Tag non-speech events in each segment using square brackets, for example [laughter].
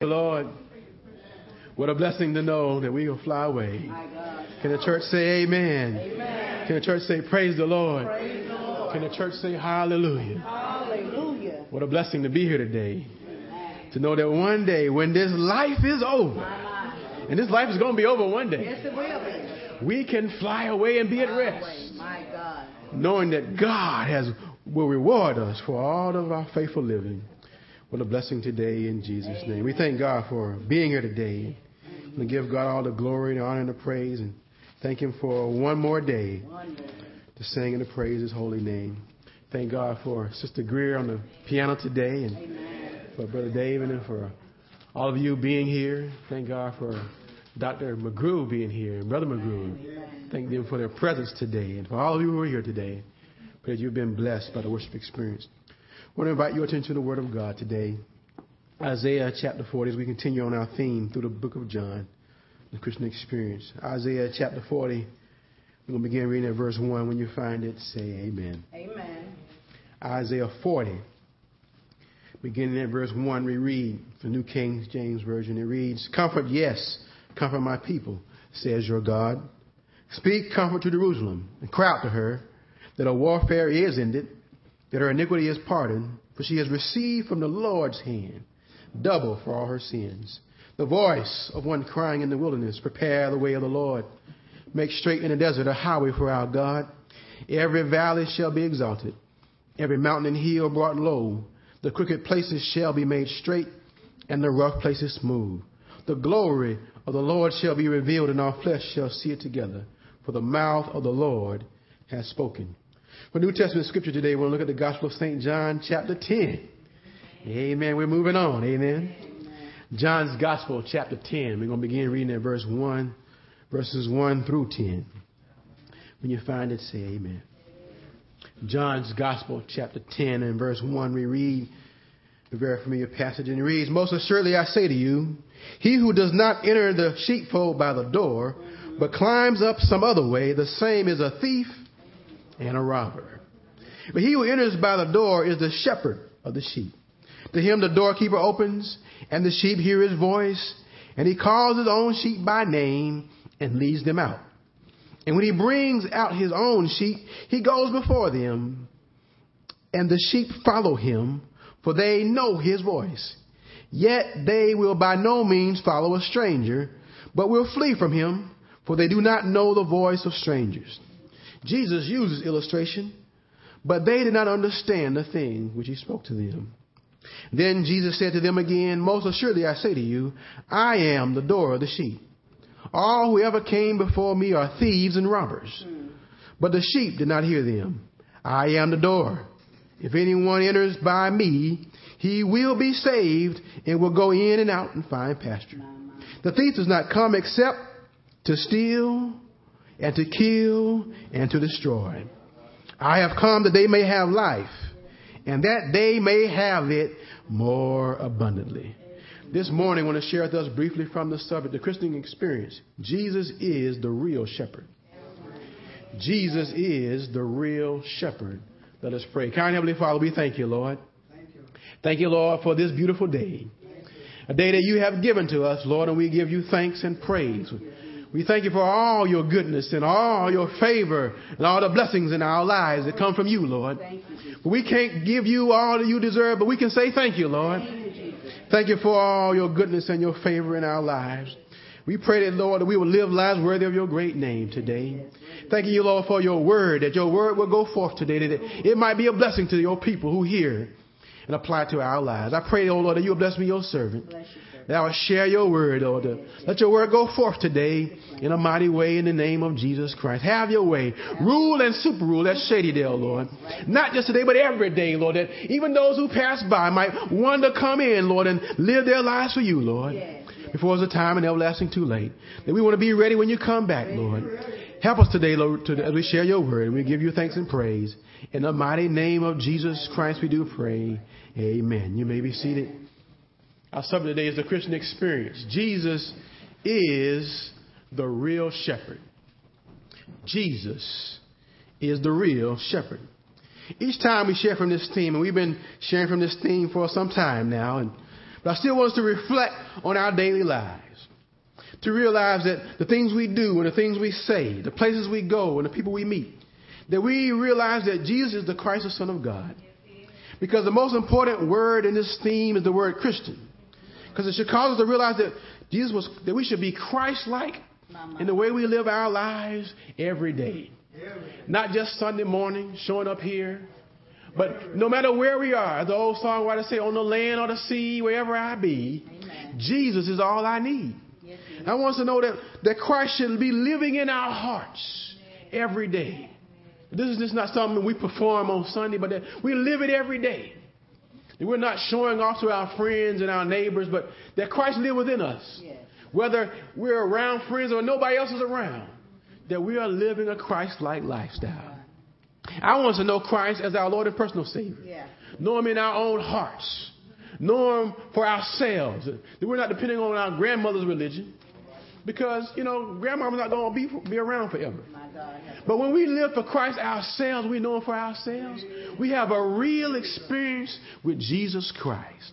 Lord, what a blessing to know that we will fly away. Can the church say amen? amen. Can the church say praise the Lord? Praise the Lord. Can the church say hallelujah? Hallelujah. What a blessing to be here today. Amen. To know that one day when this life is over, and this life is going to be over one day. Yes, it will be. We can fly away and be at rest. My God. Knowing that God has will reward us for all of our faithful living. What a blessing today in Jesus' name. We thank God for being here today. We give God all the glory and honor and the praise and thank Him for one more day to sing and to praise His holy name. Thank God for Sister Greer on the piano today and for Brother David and for all of you being here. Thank God for Dr. McGrew being here and Brother McGrew. Thank them for their presence today and for all of you who are here today. Pray that you've been blessed by the worship experience. I want to invite your attention to the Word of God today. Isaiah chapter 40, as we continue on our theme through the book of John, the Christian experience. Isaiah chapter 40, we're going to begin reading at verse 1. When you find it, say amen. Amen. Isaiah 40, beginning at verse 1, we read the New King James Version. It reads, Comfort, yes, comfort my people, says your God. Speak comfort to Jerusalem and cry out to her that her warfare is ended that her iniquity is pardoned, for she has received from the Lord's hand double for all her sins. The voice of one crying in the wilderness, Prepare the way of the Lord. Make straight in the desert a highway for our God. Every valley shall be exalted, every mountain and hill brought low. The crooked places shall be made straight, and the rough places smooth. The glory of the Lord shall be revealed, and our flesh shall see it together. For the mouth of the Lord has spoken. For New Testament scripture today, we're going to look at the Gospel of St. John, chapter 10. Amen. We're moving on. Amen. John's Gospel, chapter 10. We're going to begin reading at verse 1, verses 1 through 10. When you find it, say amen. John's Gospel, chapter 10, and verse 1, we read a very familiar passage, and it reads, Most assuredly I say to you, he who does not enter the sheepfold by the door, but climbs up some other way, the same is a thief and a robber. But he who enters by the door is the shepherd of the sheep. To him the doorkeeper opens, and the sheep hear his voice, and he calls his own sheep by name and leads them out. And when he brings out his own sheep, he goes before them, and the sheep follow him, for they know his voice. Yet they will by no means follow a stranger, but will flee from him, for they do not know the voice of strangers. Jesus uses illustration, but they did not understand the thing which he spoke to them. Then Jesus said to them again, Most assuredly I say to you, I am the door of the sheep. All who ever came before me are thieves and robbers, but the sheep did not hear them. I am the door. If anyone enters by me, he will be saved and will go in and out and find pasture. The thief does not come except to steal, and to kill and to destroy. I have come that they may have life and that they may have it more abundantly. This morning, I want to share with us briefly from the subject, the Christian experience. Jesus is the real shepherd. Jesus is the real shepherd. Let us pray. Kind Heavenly Father, we thank you, Lord. Thank you. thank you, Lord, for this beautiful day. A day that you have given to us, Lord, and we give you thanks and praise. We thank you for all your goodness and all your favor and all the blessings in our lives that come from you, Lord. You. We can't give you all that you deserve, but we can say thank you, Lord. Thank you, thank you for all your goodness and your favor in our lives. We pray that, Lord, that we will live lives worthy of your great name today. Thank you, Lord, for your word, that your word will go forth today, that it might be a blessing to your people who hear and apply to our lives. I pray, oh Lord, that you will bless me, your servant that I will share your word, Lord. Let your word go forth today in a mighty way in the name of Jesus Christ. Have your way. Rule and super rule that Shadydale, Lord. Not just today, but every day, Lord. That even those who pass by might want to come in, Lord, and live their lives for you, Lord. Before it's a time and everlasting too late. That we want to be ready when you come back, Lord. Help us today, Lord, to, as we share your word, we give you thanks and praise. In the mighty name of Jesus Christ, we do pray. Amen. You may be seated. Our subject today is the Christian experience. Jesus is the real shepherd. Jesus is the real shepherd. Each time we share from this theme, and we've been sharing from this theme for some time now, and But I still want us to reflect on our daily lives. To realize that the things we do and the things we say, the places we go and the people we meet, that we realize that Jesus is the Christ, the Son of God. Because the most important word in this theme is the word Christian. Because it should cause us to realize that Jesus was, that we should be Christ-like in the way we live our lives every day. Not just Sunday morning, showing up here, but no matter where we are, the old songwriter say, on the land or the sea, wherever I be, Amen. Jesus is all I need. Yes, I want us to know that, that Christ should be living in our hearts every day. This is just not something we perform on Sunday, but that we live it every day. That we're not showing off to our friends and our neighbors, but that Christ lives within us. Yes. Whether we're around friends or nobody else is around, that we are living a Christ-like lifestyle. I want us to know Christ as our Lord and personal Savior. Yeah. Know Him in our own hearts. Know Him for ourselves. That we're not depending on our grandmother's religion. Because, you know, grandmama's not going to be, be around forever. My God. help us. But when we live for Christ ourselves, we know Him for ourselves. We have a real experience with Jesus Christ.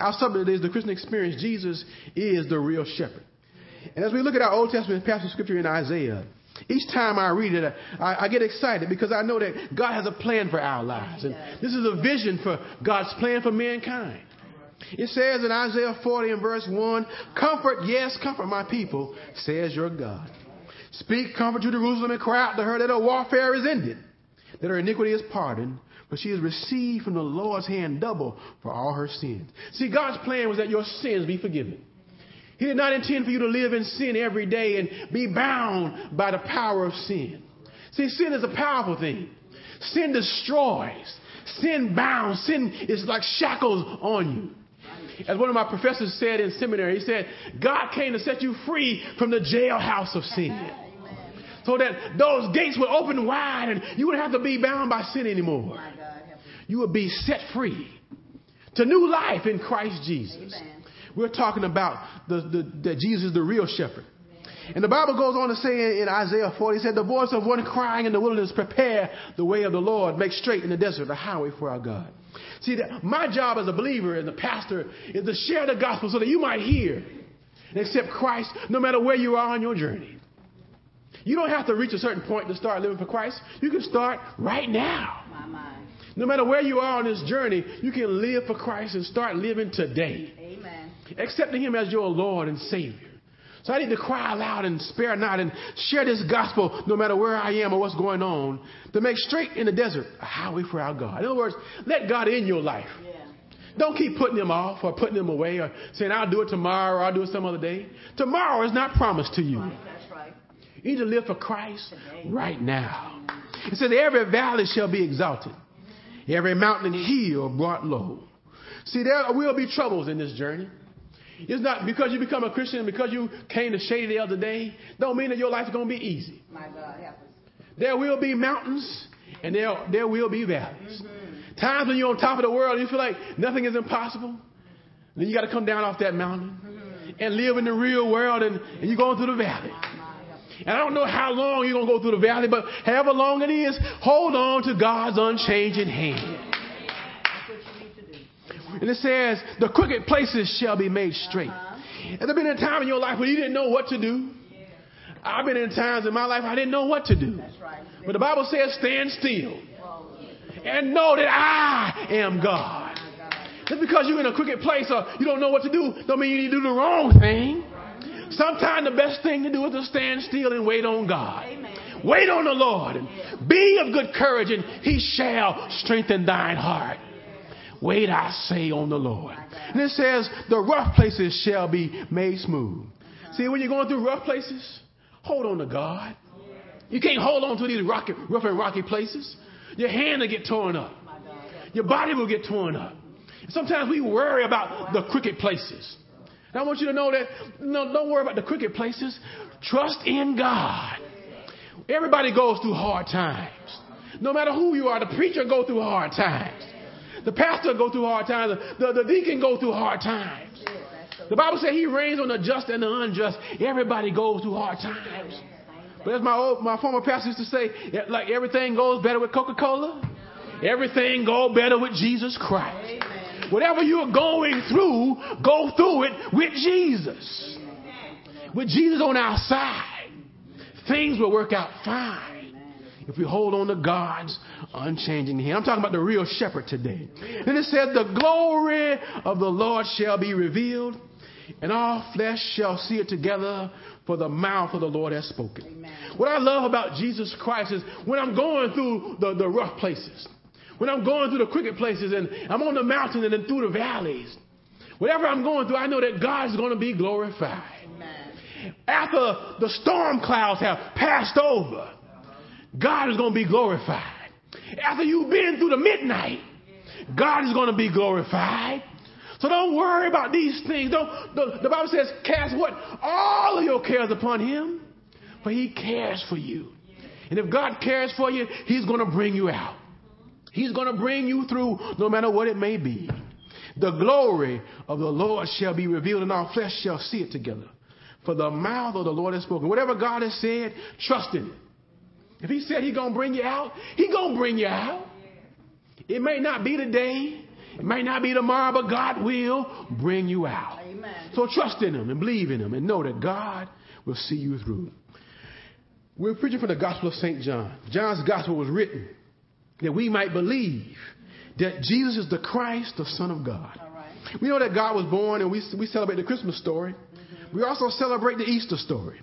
Our subject is the Christian experience. Jesus is the real shepherd. And as we look at our Old Testament passage of scripture in Isaiah, each time I read it, I, I get excited because I know that God has a plan for our lives. And this is a vision for God's plan for mankind. It says in Isaiah 40 and verse 1, Comfort, yes, comfort my people, says your God. Speak comfort to Jerusalem and cry out to her that her warfare is ended, that her iniquity is pardoned, for she has received from the Lord's hand double for all her sins. See, God's plan was that your sins be forgiven. He did not intend for you to live in sin every day and be bound by the power of sin. See, sin is a powerful thing. Sin destroys. Sin bounds. Sin is like shackles on you. As one of my professors said in seminary, he said, God came to set you free from the jailhouse of sin. Amen. So that those gates would open wide and you wouldn't have to be bound by sin anymore. Oh my God. You would be set free to new life in Christ Jesus. Amen. We're talking about the, the, that Jesus is the real shepherd. And the Bible goes on to say in, Isaiah 40, he said, The voice of one crying in the wilderness, prepare the way of the Lord, make straight in the desert the highway for our God. See, that my job as a believer and a pastor is to share the gospel so that you might hear and accept Christ no matter where you are on your journey. You don't have to reach a certain point to start living for Christ. You can start right now. No matter where you are on this journey, you can live for Christ and start living today Amen. accepting Him as your Lord and Savior. So I need to cry aloud and spare not and share this gospel no matter where I am or what's going on to make straight in the desert a highway for our God. In other words, let God in your life. Yeah. Don't keep putting Him off or putting Him away or saying, I'll do it tomorrow or I'll do it some other day. Tomorrow is not promised to you. That's right. You need to live for Christ right now. It says, Every valley shall be exalted, every mountain and hill brought low. See, there will be troubles in this journey. It's not because you become a Christian, because you came to Shady the other day, don't mean that your life is going to be easy. My God. Help us. There will be mountains and there, there will be valleys. Mm-hmm. Times when you're on top of the world and you feel like nothing is impossible. Then you got to come down off that mountain mm-hmm. and live in the real world and, and you're going through the valley. And I don't know how long you're going to go through the valley, but however long it is, hold on to God's unchanging hand. And it says, the crooked places shall be made straight. Uh-huh. Has there been a time in your life where you didn't know what to do? I've been in times in my life I didn't know what to do. That's right. But the Bible says, stand still Oh, and know that I am God. my Just because you're in a crooked place or you don't know what to do, don't mean you need to do the wrong thing. Sometimes the best thing to do is to stand still and wait on God. Amen. Wait on the Lord and be of good courage, and he shall strengthen thine heart. Wait, I say, on the Lord. And it says, the rough places shall be made smooth. Uh-huh. See, when you're going through rough places, hold on to God. You can't hold on to these rocky, rough and rocky places. Your hand will get torn up. My God. Help Your body will get torn up. Sometimes we worry about the crooked places. And I want you to know that no, don't worry about the crooked places. Trust in God. Everybody goes through hard times. No matter who you are, the preacher go through hard times. The pastor go through hard times. The, the deacon go through hard times. The Bible says he rains on the just and the unjust. Everybody goes through hard times. But as my old, my former pastor used to say, like everything goes better with Coca-Cola. Everything go better with Jesus Christ. Whatever you're going through, go through it with Jesus. With Jesus on our side, things will work out fine if we hold on to God's unchanging hand. I'm talking about the real shepherd today. Then it says, The glory of the Lord shall be revealed, and all flesh shall see it together, for the mouth of the Lord has spoken. Amen. What I love about Jesus Christ is when I'm going through the, the rough places, when I'm going through the crooked places, and I'm on the mountain and then through the valleys, whatever I'm going through, I know that God's going to be glorified. Amen. After the storm clouds have passed over, God is going to be glorified. After you've been through the midnight, God is going to be glorified. So don't worry about these things. Don't, the, the Bible says, cast what? All of your cares upon Him, for He cares for you. And if God cares for you, He's going to bring you out. He's going to bring you through no matter what it may be. The glory of the Lord shall be revealed, and our flesh shall see it together. For the mouth of the Lord has spoken. Whatever God has said, trust in it. If He said He's going to bring you out, He's going to bring you out. It may not be today, it may not be tomorrow, but God will bring you out. Amen. So trust in Him and believe in Him and know that God will see you through. We're preaching from the Gospel of St. John. John's Gospel was written that we might believe that Jesus is the Christ, the Son of God. All right. We know that God was born and we, we celebrate the Christmas story. Mm-hmm. We also celebrate the Easter story.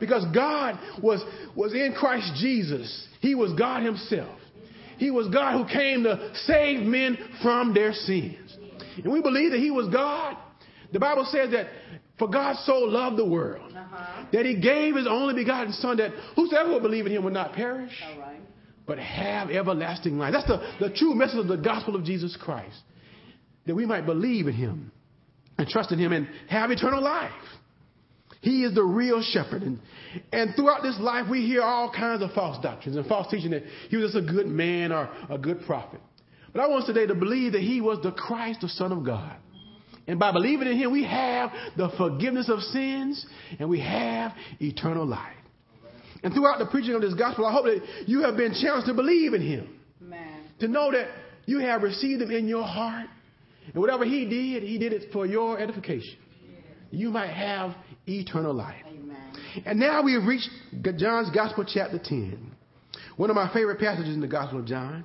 Because God was, was in Christ Jesus. He was God Himself. He was God who came to save men from their sins. And we believe that He was God. The Bible says that for God so loved the world Uh-huh. that He gave His only begotten Son that whosoever will believe in Him will not perish right. but have everlasting life. That's the, the true message of the gospel of Jesus Christ. That we might believe in him and trust in him and have eternal life. He is the real shepherd. And, and throughout this life, we hear all kinds of false doctrines and false teaching that he was just a good man or a good prophet. But I want us today to believe that he was the Christ, the Son of God. And by believing in him, we have the forgiveness of sins and we have eternal life. And throughout the preaching of this gospel, I hope that you have been challenged to believe in him, Amen. to know that you have received him in your heart. And whatever he did, he did it for your edification. You might have eternal life. Amen. And now we have reached John's Gospel, chapter 10. One of my favorite passages in the Gospel of John,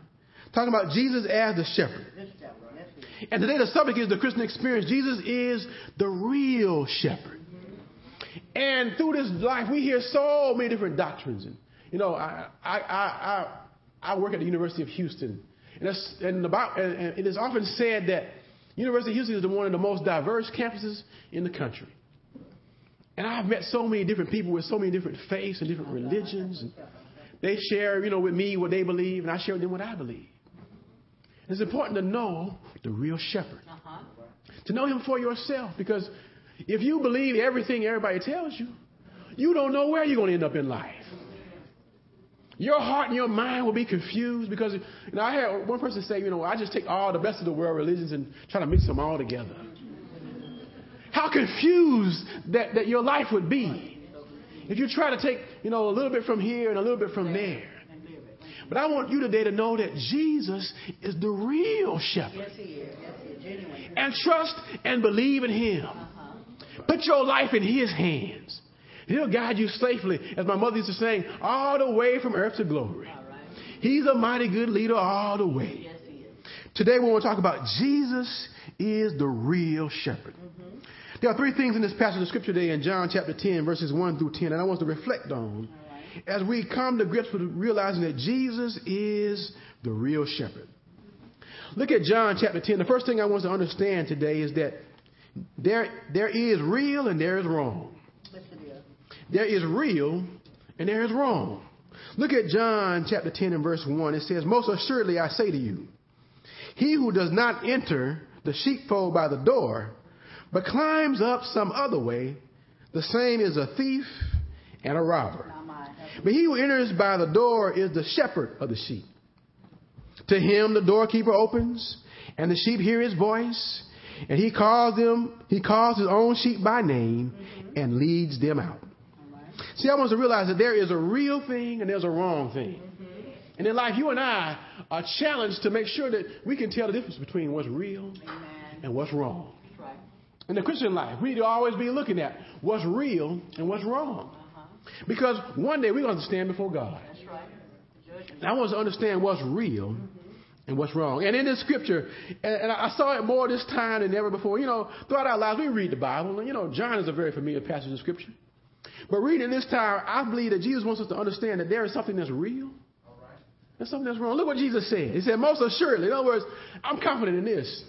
talking about Jesus as the shepherd. This chapter. Let's see. And today the subject is the Christian experience. Jesus is the real shepherd. And through this life, we hear so many different doctrines. And you know, I I I, I, I work at the University of Houston, and, and, about, and, and it is often said that University of Houston is one of the most diverse campuses in the country. And I've met so many different people with so many different faiths and different religions. And they share, you know, with me what they believe, and I share with them what I believe. It's important to know the real shepherd, Uh-huh. to know him for yourself, because if you believe everything everybody tells you, you don't know where you're going to end up in life. Your heart and your mind will be confused because, you know, I had one person say, you know, I just take all the best of the world religions and try to mix them all together. How confused that, that your life would be if you try to take, you know, a little bit from here and a little bit from there. And live it. But I want you today to know that Jesus is the real shepherd. Yes, he is. Yes, he is. Genuine. And trust and believe in him. Uh-huh. Put your life in his hands. He'll guide you safely, as my mother used to say, all the way from earth to glory. He's a mighty good leader all the way. Yes, he is. Today we want to talk about Jesus is the real shepherd. Mm-hmm. There are three things in this passage of scripture today in John chapter 10, verses 1 through 10, and I want us to reflect on right. as we come to grips with realizing that Jesus is the real shepherd. Look at John chapter 10. The first thing I want us to understand today is that there, there is real and there is wrong. Yes, it is. There is real and there is wrong. Look at John chapter 10 and verse 1. It says, Most assuredly I say to you, he who does not enter the sheepfold by the door, but climbs up some other way, the same is a thief and a robber. Now, my. That's But he who enters by the door is the shepherd of the sheep. To him the doorkeeper opens, and the sheep hear his voice, and he calls them, he calls his own sheep by name and leads them out. See, I want us to realize that there is a real thing and there's a wrong thing. And in life, you and I are challenged to make sure that we can tell the difference between what's real Amen. and what's wrong. Right. In the Christian life, we need to always be looking at what's real and what's wrong. Uh-huh. Because one day we're going to stand before God. That's right. And I want us to understand what's real and what's wrong. And in this scripture, and, and I saw it more this time than ever before. You know, throughout our lives, we read the Bible. And, you know, John is a very familiar passage of scripture. But reading this time, I believe that Jesus wants us to understand that there is something that's real. There's something that's wrong. Look what Jesus said. He said, most assuredly, in other words, I'm confident in this.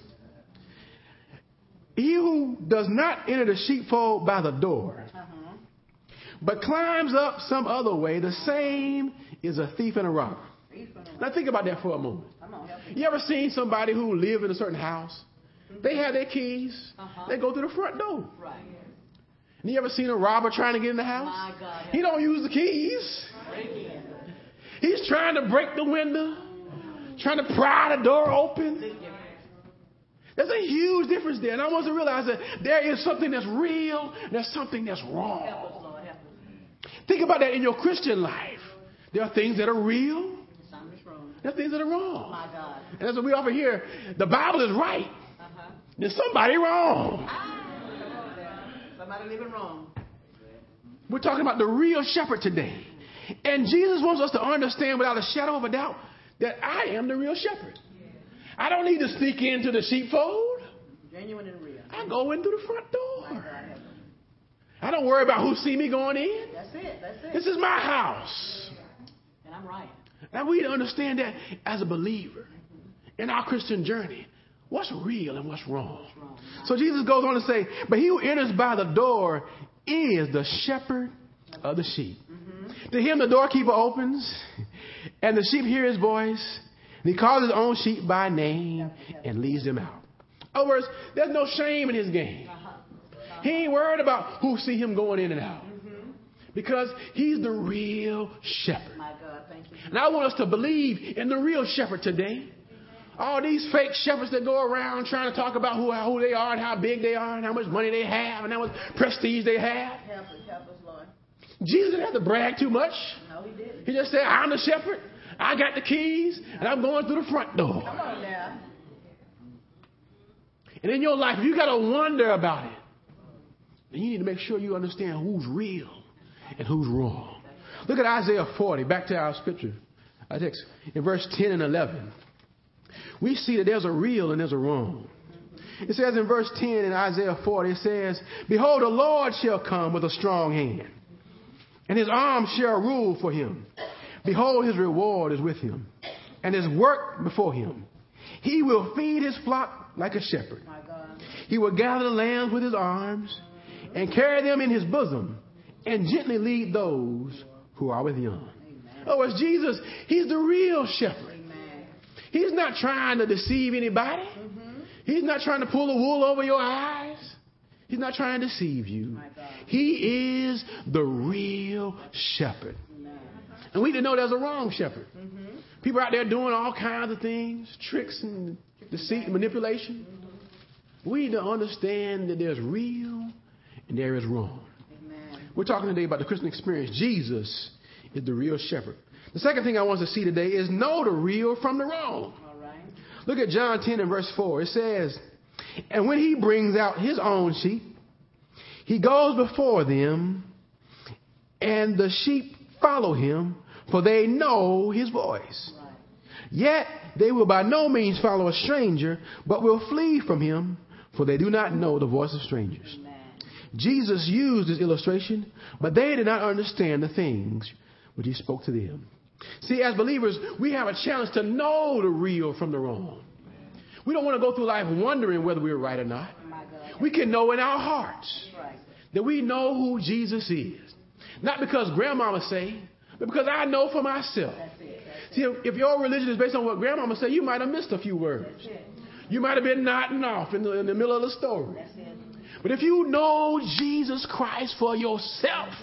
He who does not enter the sheepfold by the door, Uh-huh. but climbs up some other way, the same is a thief and a robber. Now think about that for a moment. Come on. You ever seen somebody who live in a certain house? They have their keys. Uh-huh. They go through the front door. Right. You ever seen a robber trying to get in the house? My God. He don't use the keys. He's trying to break the window, trying to pry the door open. There's a huge difference there. And I want us to realize that there is something that's real and there's something that's wrong. us, Lord. Help us. Think about that in your Christian life. There are things that are real, there are things that are wrong. My God. And that's what we often hear. The Bible is right. Uh-huh. There's somebody wrong. Ah, come on there. Somebody living wrong. We're talking about the real shepherd today. And Jesus wants us to understand without a shadow of a doubt that I am the real shepherd. I don't need to sneak into the sheepfold. Genuine and real. I go in through the front door. God, help us. I don't worry about who see me going in. That's it. That's it. This is my house. And I'm right. Now we need to understand that as a believer in our Christian journey, what's real and what's wrong. So Jesus goes on to say, But he who enters by the door is the shepherd of the sheep. Mm-hmm. To him the doorkeeper opens, and the sheep hear his voice, and he calls his own sheep by name and leads them out. In other words, there's no shame in his game. Uh-huh. Uh-huh. He ain't worried about who see him going in and out. Mm-hmm. Because he's the real shepherd. My God, thank you. And I want us to believe in the real shepherd today. All these fake shepherds that go around trying to talk about who, who they are and how big they are and how much money they have and how much prestige they have. Help us, help us, Lord. Jesus didn't have to brag too much. No, he didn't. He just said, I'm the shepherd. I got the keys and I'm going through the front door. Come on now. And in your life, if you got to wonder about it, then you need to make sure you understand who's real and who's wrong. Look at Isaiah 40, back to our scripture. Our text, in verse 10 and 11. We see that there's a real and there's a wrong. It says in verse 10 in Isaiah 40, it says, Behold, the Lord shall come with a strong hand, and his arm shall rule for him. Behold, his reward is with him, and his work before him. He will feed his flock like a shepherd. He will gather the lambs with his arms and carry them in his bosom and gently lead those who are with young. Oh, it's Jesus. He's the real shepherd. He's not trying to deceive anybody. Mm-hmm. He's not trying to pull the wool over your eyes. He's not trying to deceive you. He is the real shepherd. And we didn't know there's a wrong shepherd. Mm-hmm. People out there doing all kinds of things, tricks and deceit and manipulation. We need to understand that there's real and there is wrong. Amen. We're talking today about the Christian experience. Jesus is the real shepherd. The second thing I want us to see today is know the real from the wrong. Right. Look at John 10 and verse 4. It says, And when he brings out his own sheep, he goes before them, and the sheep follow him, for they know his voice. Right. Yet they will by no means follow a stranger, but will flee from him, for they do not know the voice of strangers. Amen. Jesus used this illustration, but they did not understand the things which he spoke to them. See, as believers, we have a challenge to know the real from the wrong. We don't want to go through life wondering whether we're right or not. We can know in our hearts that we know who Jesus is. Not because grandmama say, but because I know for myself. That's it. That's See, if your religion is based on what grandmama said, you might have missed a few words. You might have been nodding off in the, in the middle of the story. But if you know Jesus Christ for yourself,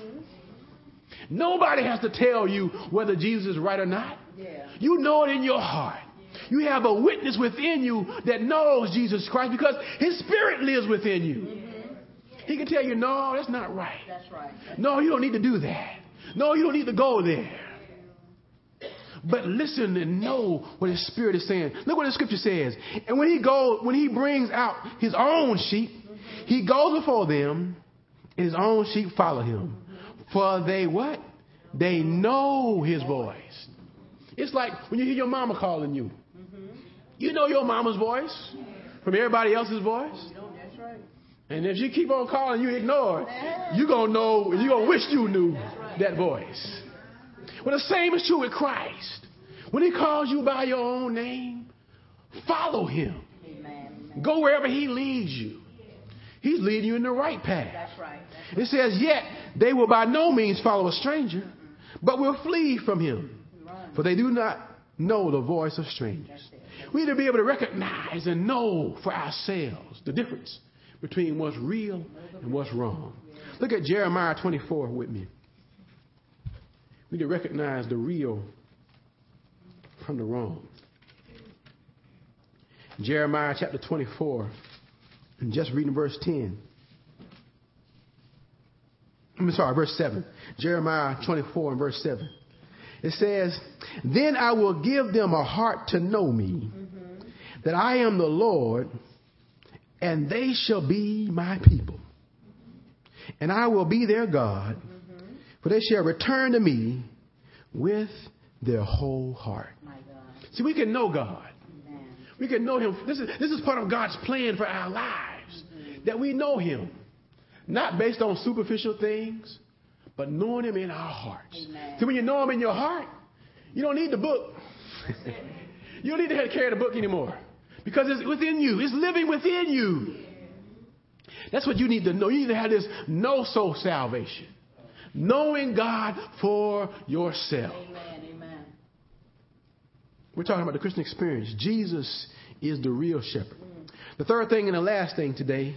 nobody has to tell you whether Jesus is right or not. Yeah. You know it in your heart. You have a witness within you that knows Jesus Christ because his spirit lives within you. Mm-hmm. He can tell you, no, that's not right. That's right. No, you don't need to do that. No, you don't need to go there. but listen and know what his spirit is saying. Look what the scripture says. And when he goes, when he brings out his own sheep, he goes before them, and his own sheep follow him. For they what? They know his voice. It's like when you hear your mama calling you. You know your mama's voice from everybody else's voice. And if you keep on calling, you ignore it, you're going to know, you're going to wish you knew that voice. Well, the same is true with Christ. When he calls you by your own name, follow him. Amen. Go wherever he leads you. He's leading you in the right path. That's right. It says, Yet they will by no means follow a stranger, but will flee from him, for they do not know the voice of strangers. We need to be able to recognize and know for ourselves the difference between what's real and what's wrong. Look at Jeremiah 24 with me. We need to recognize the real from the wrong. Jeremiah chapter 24, and just reading verse 10. I'm sorry, verse 7. Jeremiah 24 and verse 7. It says, Then I will give them a heart to know me, mm-hmm. that I am the Lord, and they shall be my people. And I will be their God, mm-hmm. for they shall return to me with their whole heart. My God. See, we can know God. Amen. We can know Him. This is, this is part of God's plan for our lives, mm-hmm. that we know Him. Not based on superficial things, but knowing Him in our hearts. Amen. See, when you know Him in your heart, you don't need the book. [laughs] you don't need to carry the book anymore because it's within you. It's living within you. That's what you need to know. You need to have this know so salvation, knowing God for yourself. Amen. Amen. We're talking about the Christian experience. Jesus is the real shepherd. The third thing and the last thing today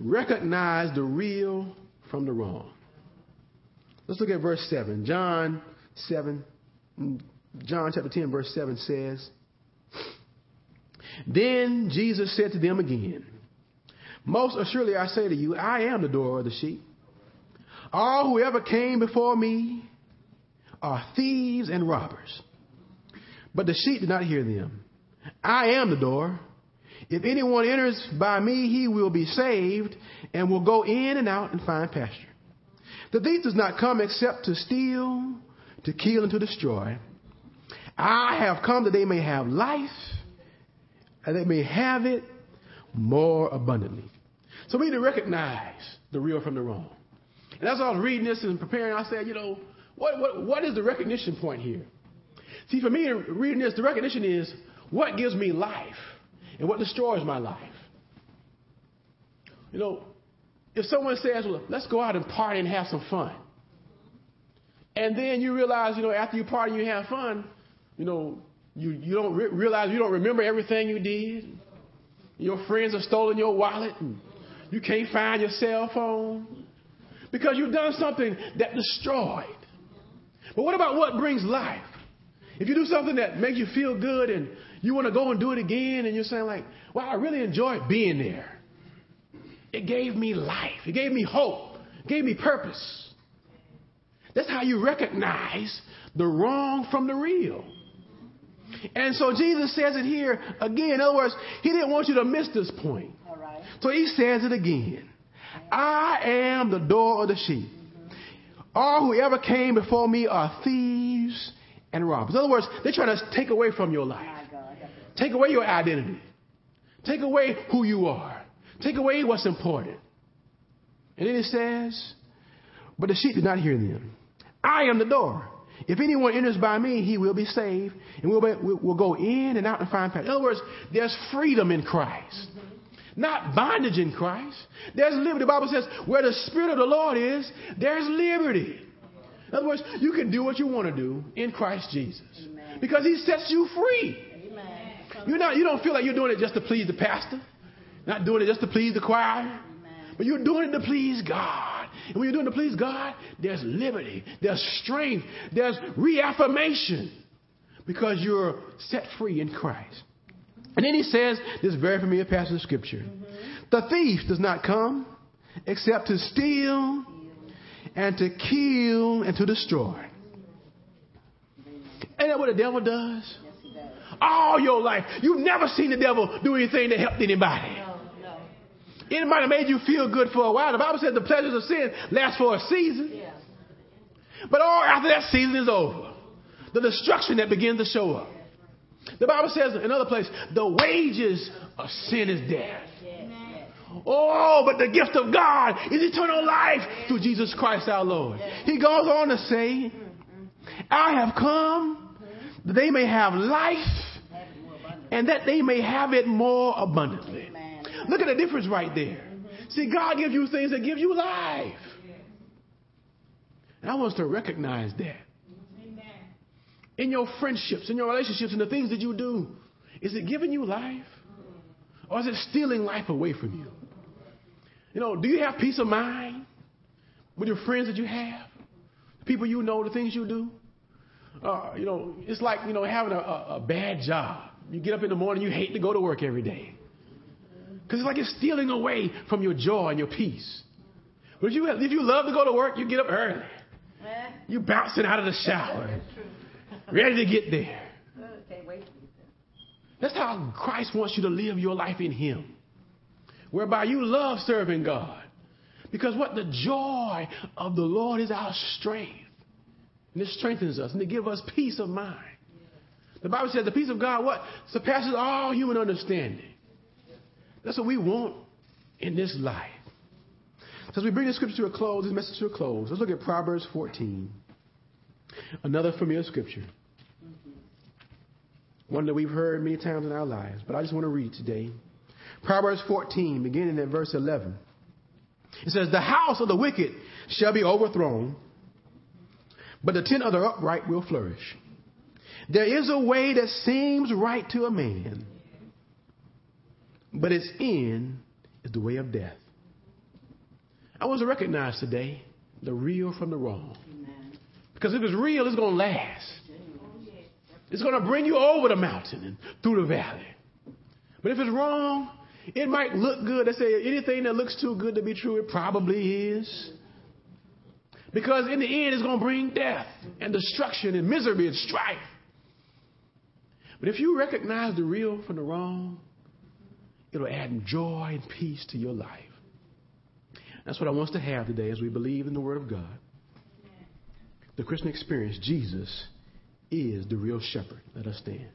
recognize the real from the wrong. Let's look at verse 7. John 7, John chapter 10, verse 7 says, Then Jesus said to them again, Most assuredly I say to you, I am the door of the sheep. All who ever came before me are thieves and robbers. But the sheep did not hear them. I am the door. If anyone enters by me, he will be saved and will go in and out and find pasture. The thief does not come except to steal, to kill, and to destroy. I have come that they may have life, and they may have it more abundantly. So we need to recognize the real from the wrong. And as I was reading this and preparing, I said, you know, what, what, what is the recognition point here? See, for me, reading this, the recognition is what gives me life and what destroys my life. You know, if someone says, well, let's go out and party and have some fun, and then you realize, you know, after you party and you have fun, you know, you, you don't re- realize you don't remember everything you did. Your friends have stolen your wallet, you can't find your cell phone because you've done something that destroyed. But what about what brings life? If you do something that makes you feel good and you want to go and do it again, and you're saying, like, well, I really enjoyed being there. It gave me life, it gave me hope, it gave me purpose. That's how you recognize the wrong from the real. And so Jesus says it here again. In other words, he didn't want you to miss this point. All right. So he says it again. I am the door of the sheep. All who ever came before me are thieves and robbers. In other words, they're trying to take away from your life. Take away your identity. Take away who you are. Take away what's important. And then it says, But the sheep did not hear them. I am the door. If anyone enters by me, he will be saved and will, be, will go in and out and find pasture. In other words, there's freedom in Christ, not bondage in Christ. There's liberty. The Bible says, where the Spirit of the Lord is, there's liberty. In other words, you can do what you want to do in Christ Jesus Amen. because He sets you free. Amen. You're not, you don't feel like you're doing it just to please the pastor, not doing it just to please the choir, Amen. but you're doing it to please God. And when you're doing it to please God, there's liberty, there's strength, there's reaffirmation because you're set free in Christ. And then he says this very familiar passage of scripture mm-hmm. The thief does not come except to steal and to kill and to destroy. Ain't that what the devil does? All your life. You've never seen the devil do anything that helped anybody. Anybody made you feel good for a while. The Bible says the pleasures of sin last for a season. But all after that season is over, the destruction that begins to show up. The Bible says in another place, the wages of sin is death. Oh, but the gift of God is eternal life through Jesus Christ our Lord. He goes on to say, I have come that they may have life Have it more abundant. and that they may have it more abundantly. Look at the difference right there. See, God gives you things that give you life. And I want us to recognize that. In your friendships, in your relationships, in the things that you do, is it giving you life? Or is it stealing life away from you? You know, do you have peace of mind with your friends that you have? The people you know, the things you do? Uh, you know, it's like, you know, having a, a, a bad job. You get up in the morning, you hate to go to work every day. Because it's like it's stealing away from your joy and your peace. But if you, if you love to go to work, you get up early. Eh? You bouncing out of the shower, [laughs] ready to get there. Oh, to get there. That's how Christ wants you to live your life in Him, whereby you love serving God. Because what the joy of the Lord is our strength. And it strengthens us and it gives us peace of mind. The Bible says the peace of God what? Surpasses all human understanding. That's what we want in this life. So as we bring this scripture to a close, this message to a close, let's look at Proverbs 14. Another familiar scripture. One that we've heard many times in our lives, but I just want to read today. Proverbs 14, beginning at verse 11. It says, The house of the wicked shall be overthrown, but the tent of the upright will flourish. There is a way that seems right to a man, but its end is the way of death. I want to recognize today the real from the wrong. Amen. Because if it's real, it's going to last. It's going to bring you over the mountain and through the valley. But if it's wrong, it might look good. They say anything that looks too good to be true, it probably is. Because in the end, it's going to bring death and destruction and misery and strife. But if you recognize the real from the wrong, it'll add joy and peace to your life. That's what I want us to have today as we believe in the Word of God. The Christian experience, Jesus is the real shepherd. Let us stand.